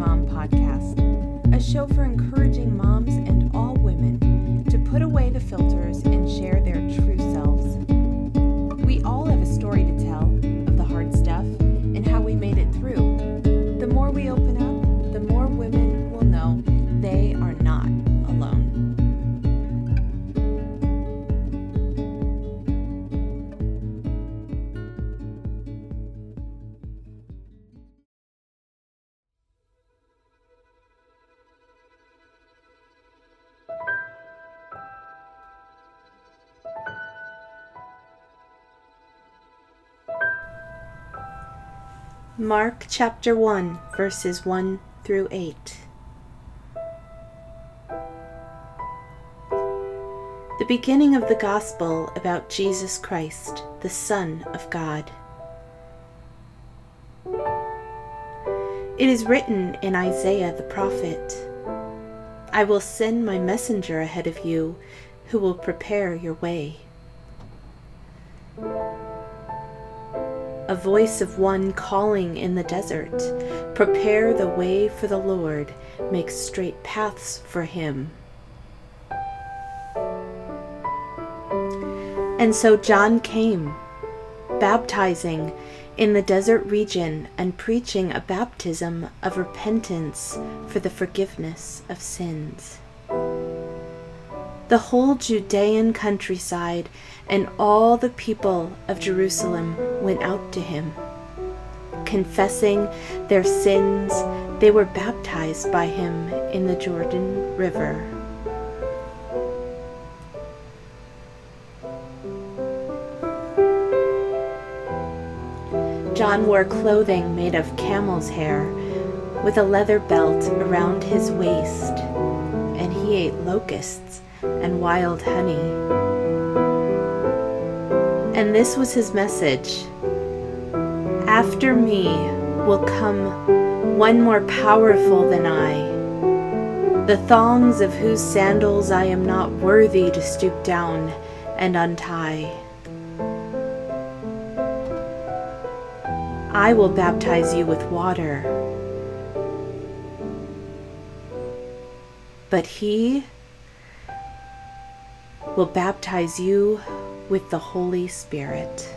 Mom podcast, a show for encouraging moms and all women to put away the filters and Mark chapter 1, verses 1 through 8. The beginning of the gospel about Jesus Christ, the Son of God. It is written in Isaiah the prophet I will send my messenger ahead of you who will prepare your way. A voice of one calling in the desert Prepare the way for the Lord, make straight paths for him. And so John came, baptizing in the desert region and preaching a baptism of repentance for the forgiveness of sins. The whole Judean countryside and all the people of Jerusalem went out to him. Confessing their sins, they were baptized by him in the Jordan River. John wore clothing made of camel's hair, with a leather belt around his waist, and he ate locusts and wild honey. And this was his message After me will come one more powerful than I, the thongs of whose sandals I am not worthy to stoop down and untie. I will baptize you with water. But he will baptize you with the Holy Spirit.